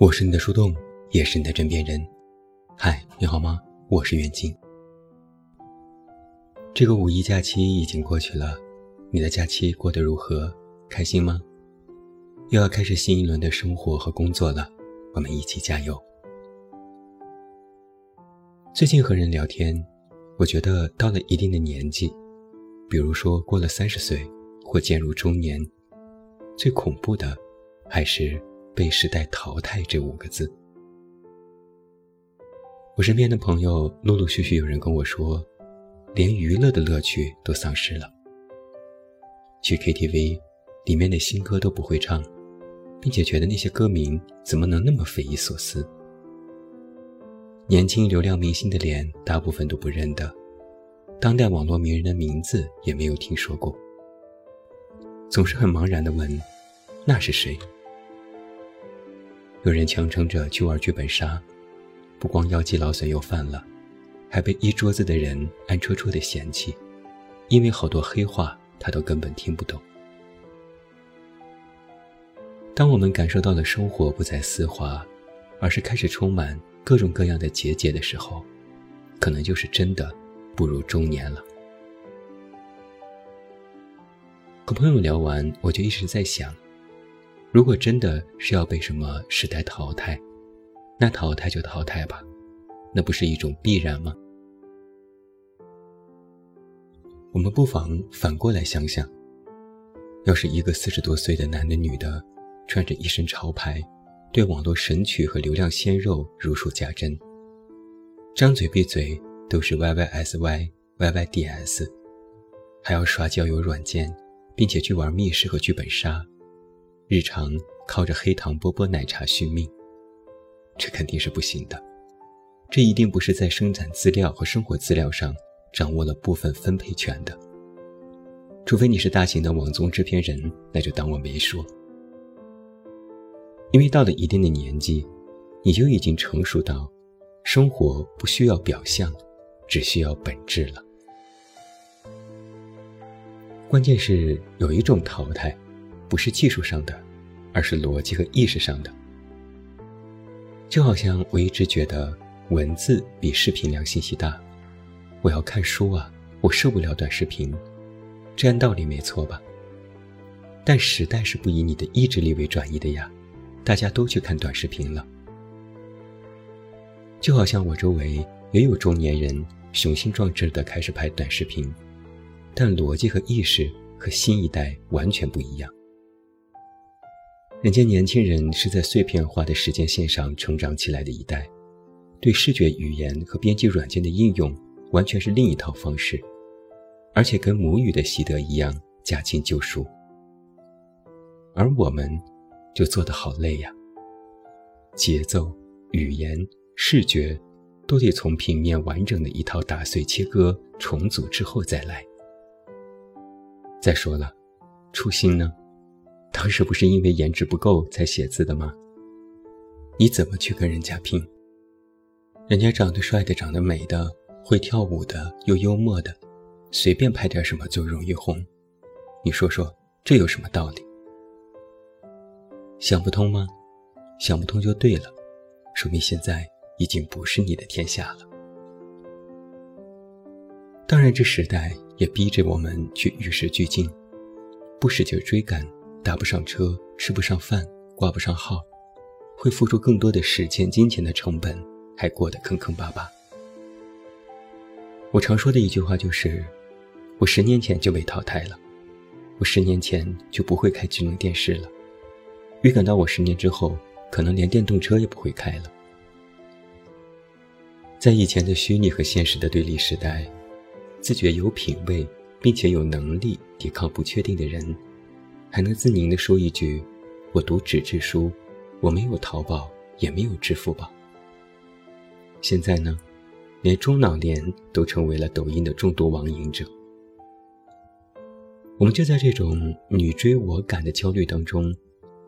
我是你的树洞，也是你的枕边人。嗨，你好吗？我是远近。这个五一假期已经过去了，你的假期过得如何？开心吗？又要开始新一轮的生活和工作了，我们一起加油。最近和人聊天，我觉得到了一定的年纪，比如说过了三十岁或渐入中年，最恐怖的还是。被时代淘汰这五个字，我身边的朋友陆陆续续有人跟我说，连娱乐的乐趣都丧失了。去 KTV，里面的新歌都不会唱，并且觉得那些歌名怎么能那么匪夷所思？年轻流量明星的脸大部分都不认得，当代网络名人的名字也没有听说过，总是很茫然的问：“那是谁？”有人强撑着去玩剧本杀，不光腰肌劳损又犯了，还被一桌子的人暗戳戳的嫌弃，因为好多黑话他都根本听不懂。当我们感受到了生活不再丝滑，而是开始充满各种各样的结节的时候，可能就是真的步入中年了。和朋友聊完，我就一直在想。如果真的是要被什么时代淘汰，那淘汰就淘汰吧，那不是一种必然吗？我们不妨反过来想想，要是一个四十多岁的男的女的，穿着一身潮牌，对网络神曲和流量鲜肉如数家珍，张嘴闭嘴都是 Y Y S Y Y Y D S，还要刷交友软件，并且去玩密室和剧本杀。日常靠着黑糖波波奶茶续命，这肯定是不行的。这一定不是在生产资料和生活资料上掌握了部分分配权的。除非你是大型的网综制片人，那就当我没说。因为到了一定的年纪，你就已经成熟到，生活不需要表象，只需要本质了。关键是有一种淘汰。不是技术上的，而是逻辑和意识上的。就好像我一直觉得文字比视频量信息大，我要看书啊，我受不了短视频，这按道理没错吧？但时代是不以你的意志力为转移的呀，大家都去看短视频了。就好像我周围也有中年人雄心壮志的开始拍短视频，但逻辑和意识和新一代完全不一样。人家年轻人是在碎片化的时间线上成长起来的一代，对视觉语言和编辑软件的应用完全是另一套方式，而且跟母语的习得一样驾轻就熟。而我们，就做得好累呀。节奏、语言、视觉，都得从平面完整的一套打碎切割重组之后再来。再说了，初心呢？当时不是因为颜值不够才写字的吗？你怎么去跟人家拼？人家长得帅的、长得美的、会跳舞的又幽默的，随便拍点什么就容易红。你说说，这有什么道理？想不通吗？想不通就对了，说明现在已经不是你的天下了。当然，这时代也逼着我们去与时俱进，不使劲追赶。打不上车，吃不上饭，挂不上号，会付出更多的时间、金钱的成本，还过得坑坑巴巴。我常说的一句话就是：我十年前就被淘汰了，我十年前就不会开智能电视了，预感到我十年之后可能连电动车也不会开了。在以前的虚拟和现实的对立时代，自觉有品位并且有能力抵抗不确定的人。还能自宁地说一句：“我读纸质书，我没有淘宝，也没有支付宝。”现在呢，连中老年都成为了抖音的重度网瘾者。我们就在这种你追我赶的焦虑当中，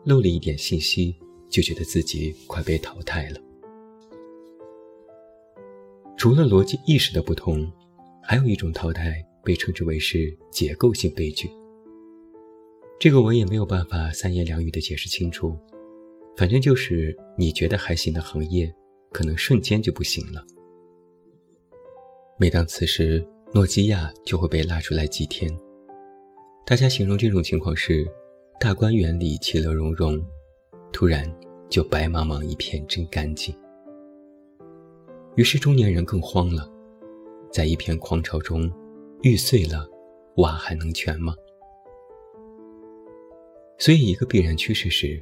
漏了一点信息，就觉得自己快被淘汰了。除了逻辑意识的不同，还有一种淘汰被称之为是结构性悲剧。这个我也没有办法三言两语的解释清楚，反正就是你觉得还行的行业，可能瞬间就不行了。每当此时，诺基亚就会被拉出来祭天。大家形容这种情况是：大观园里其乐融融，突然就白茫茫一片，真干净。于是中年人更慌了，在一片狂潮中，玉碎了，瓦还能全吗？所以，一个必然趋势是，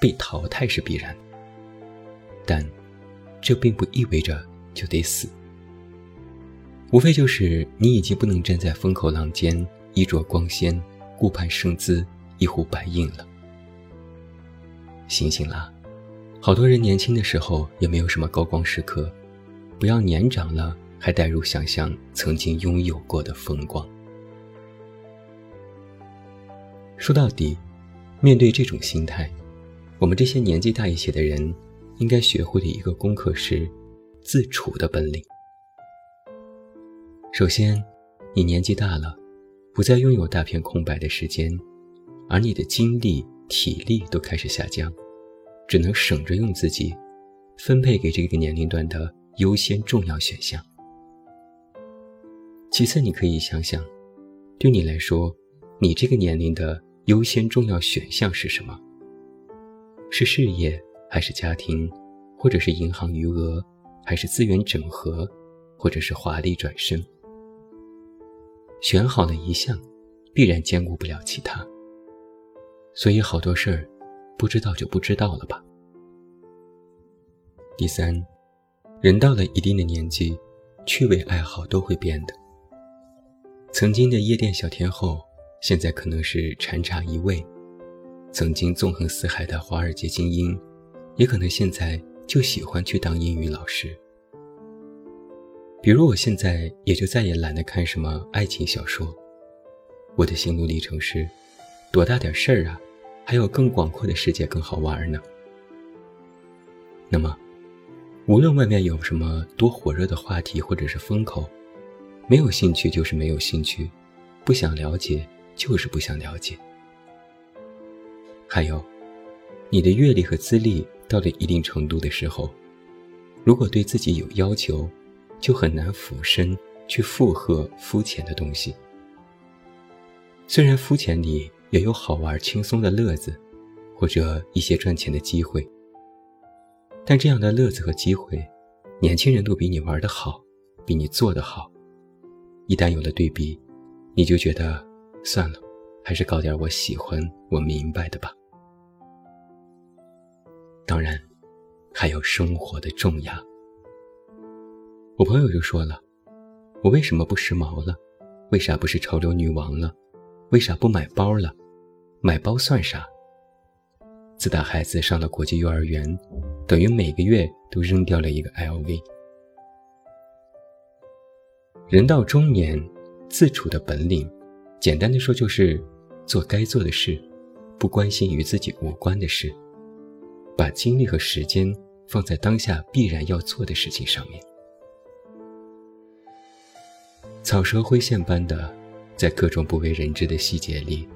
被淘汰是必然。但，这并不意味着就得死。无非就是你已经不能站在风口浪尖，衣着光鲜，顾盼生姿，一呼百应了。醒醒啦！好多人年轻的时候也没有什么高光时刻，不要年长了还带入想象曾经拥有过的风光。说到底，面对这种心态，我们这些年纪大一些的人，应该学会的一个功课是自处的本领。首先，你年纪大了，不再拥有大片空白的时间，而你的精力、体力都开始下降，只能省着用自己，分配给这个年龄段的优先重要选项。其次，你可以想想，对你来说，你这个年龄的优先重要选项是什么？是事业，还是家庭，或者是银行余额，还是资源整合，或者是华丽转身？选好了一项，必然兼顾不了其他。所以好多事儿，不知道就不知道了吧。第三，人到了一定的年纪，趣味爱好都会变的。曾经的夜店小天后，现在可能是禅茶一味；曾经纵横四海的华尔街精英，也可能现在就喜欢去当英语老师。比如我现在也就再也懒得看什么爱情小说，我的心路历程是，多大点事儿啊，还有更广阔的世界更好玩呢。那么，无论外面有什么多火热的话题或者是风口，没有兴趣就是没有兴趣，不想了解就是不想了解。还有，你的阅历和资历到了一定程度的时候，如果对自己有要求。就很难俯身去附和肤浅的东西。虽然肤浅里也有好玩轻松的乐子，或者一些赚钱的机会，但这样的乐子和机会，年轻人都比你玩得好，比你做得好。一旦有了对比，你就觉得算了，还是搞点我喜欢、我明白的吧。当然，还有生活的重压。我朋友就说了：“我为什么不时髦了？为啥不是潮流女王了？为啥不买包了？买包算啥？自打孩子上了国际幼儿园，等于每个月都扔掉了一个 LV。人到中年，自处的本领，简单的说就是做该做的事，不关心与自己无关的事，把精力和时间放在当下必然要做的事情上面。”草蛇灰线般的，在各种不为人知的细节里，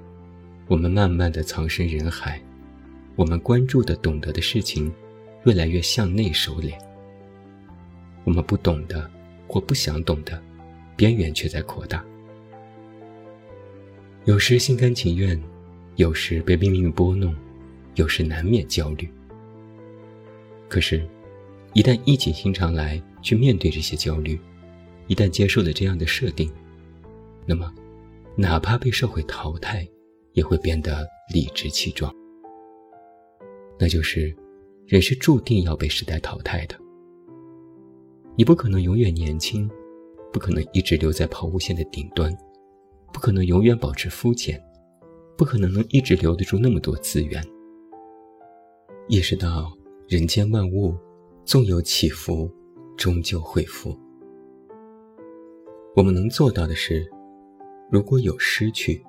我们慢慢的藏身人海。我们关注的、懂得的事情，越来越向内收敛。我们不懂的或不想懂的，边缘却在扩大。有时心甘情愿，有时被命运拨弄，有时难免焦虑。可是，一旦一起心肠来去面对这些焦虑。一旦接受了这样的设定，那么，哪怕被社会淘汰，也会变得理直气壮。那就是，人是注定要被时代淘汰的。你不可能永远年轻，不可能一直留在抛物线的顶端，不可能永远保持肤浅，不可能能一直留得住那么多资源。意识到人间万物，纵有起伏，终究会复。我们能做到的是，如果有失去，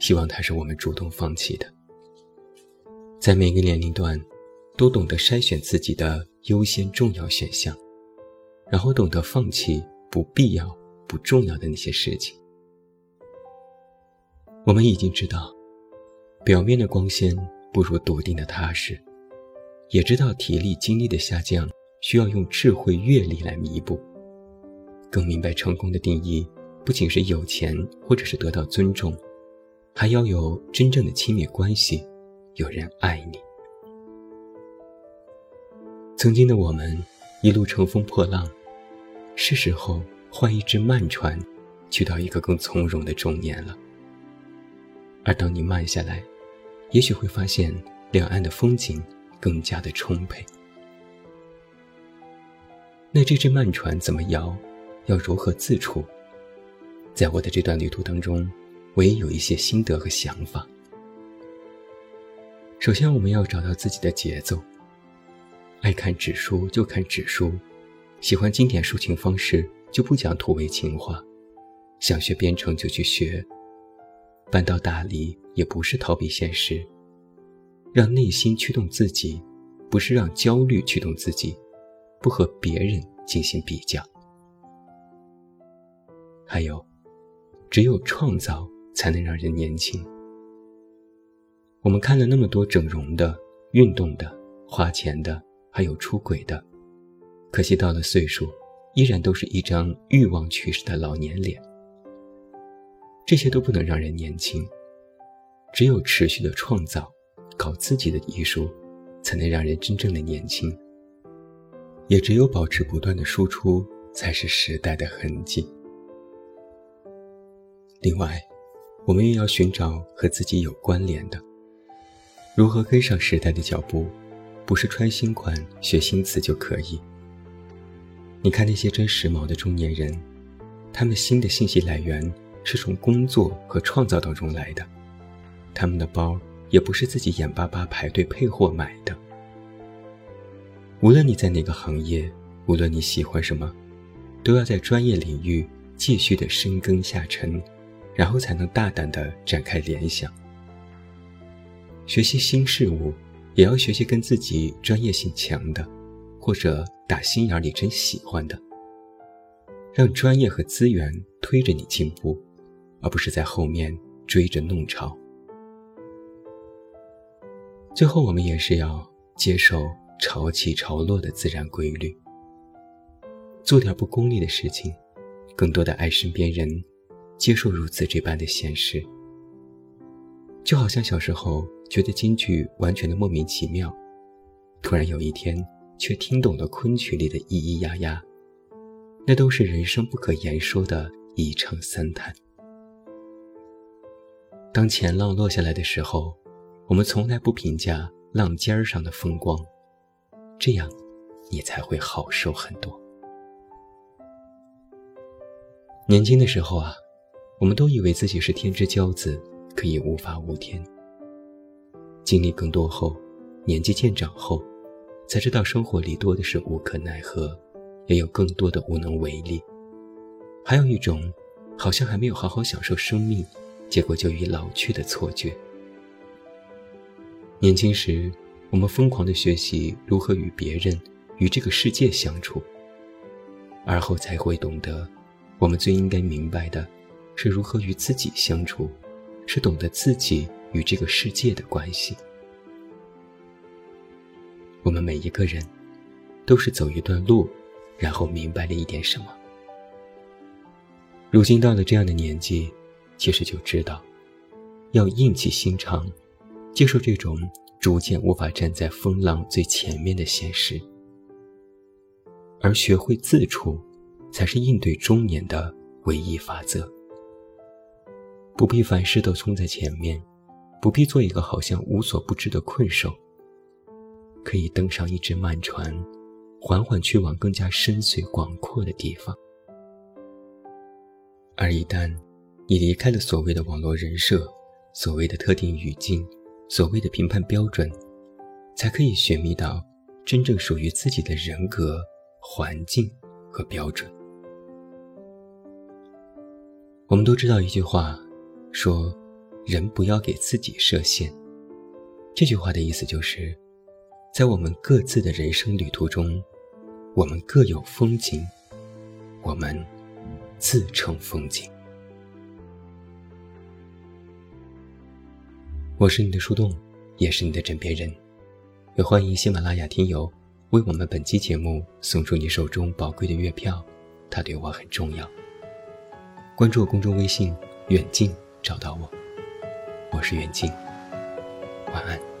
希望它是我们主动放弃的。在每个年龄段，都懂得筛选自己的优先重要选项，然后懂得放弃不必要、不重要的那些事情。我们已经知道，表面的光鲜不如笃定的踏实，也知道体力精力的下降需要用智慧阅历来弥补，更明白成功的定义不仅是有钱或者是得到尊重，还要有真正的亲密关系，有人爱你。曾经的我们一路乘风破浪，是时候换一只慢船，去到一个更从容的中年了。而当你慢下来，也许会发现两岸的风景更加的充沛。那这只慢船怎么摇，要如何自处？在我的这段旅途当中，我也有一些心得和想法。首先，我们要找到自己的节奏。爱看纸书就看纸书，喜欢经典抒情方式就不讲土味情话，想学编程就去学。搬到大理也不是逃避现实，让内心驱动自己，不是让焦虑驱动自己，不和别人进行比较。还有，只有创造才能让人年轻。我们看了那么多整容的、运动的、花钱的，还有出轨的，可惜到了岁数，依然都是一张欲望驱使的老年脸。这些都不能让人年轻，只有持续的创造，搞自己的艺术，才能让人真正的年轻。也只有保持不断的输出，才是时代的痕迹。另外，我们也要寻找和自己有关联的，如何跟上时代的脚步，不是穿新款、学新词就可以。你看那些真时髦的中年人，他们新的信息来源。是从工作和创造当中来的，他们的包也不是自己眼巴巴排队配货买的。无论你在哪个行业，无论你喜欢什么，都要在专业领域继续的深耕下沉，然后才能大胆的展开联想。学习新事物，也要学习跟自己专业性强的，或者打心眼里真喜欢的，让专业和资源推着你进步。而不是在后面追着弄潮。最后，我们也是要接受潮起潮落的自然规律，做点不功利的事情，更多的爱身边人，接受如此这般的现实。就好像小时候觉得京剧完全的莫名其妙，突然有一天却听懂了昆曲里的咿咿呀呀，那都是人生不可言说的一唱三叹。当前浪落下来的时候，我们从来不评价浪尖儿上的风光，这样，你才会好受很多。年轻的时候啊，我们都以为自己是天之骄子，可以无法无天。经历更多后，年纪渐长后，才知道生活里多的是无可奈何，也有更多的无能为力。还有一种，好像还没有好好享受生命。结果就已老去的错觉。年轻时，我们疯狂的学习如何与别人、与这个世界相处；而后才会懂得，我们最应该明白的，是如何与自己相处，是懂得自己与这个世界的关系。我们每一个人，都是走一段路，然后明白了一点什么。如今到了这样的年纪。其实就知道，要硬起心肠，接受这种逐渐无法站在风浪最前面的现实，而学会自处，才是应对中年的唯一法则。不必凡事都冲在前面，不必做一个好像无所不知的困兽，可以登上一只慢船，缓缓去往更加深邃广阔的地方。而一旦，你离开了所谓的网络人设，所谓的特定语境，所谓的评判标准，才可以寻觅到真正属于自己的人格、环境和标准。我们都知道一句话，说“人不要给自己设限”。这句话的意思就是，在我们各自的人生旅途中，我们各有风景，我们自成风景。我是你的树洞，也是你的枕边人。也欢迎喜马拉雅听友为我们本期节目送出你手中宝贵的月票，它对我很重要。关注我公众微信“远近”，找到我，我是远近，晚安。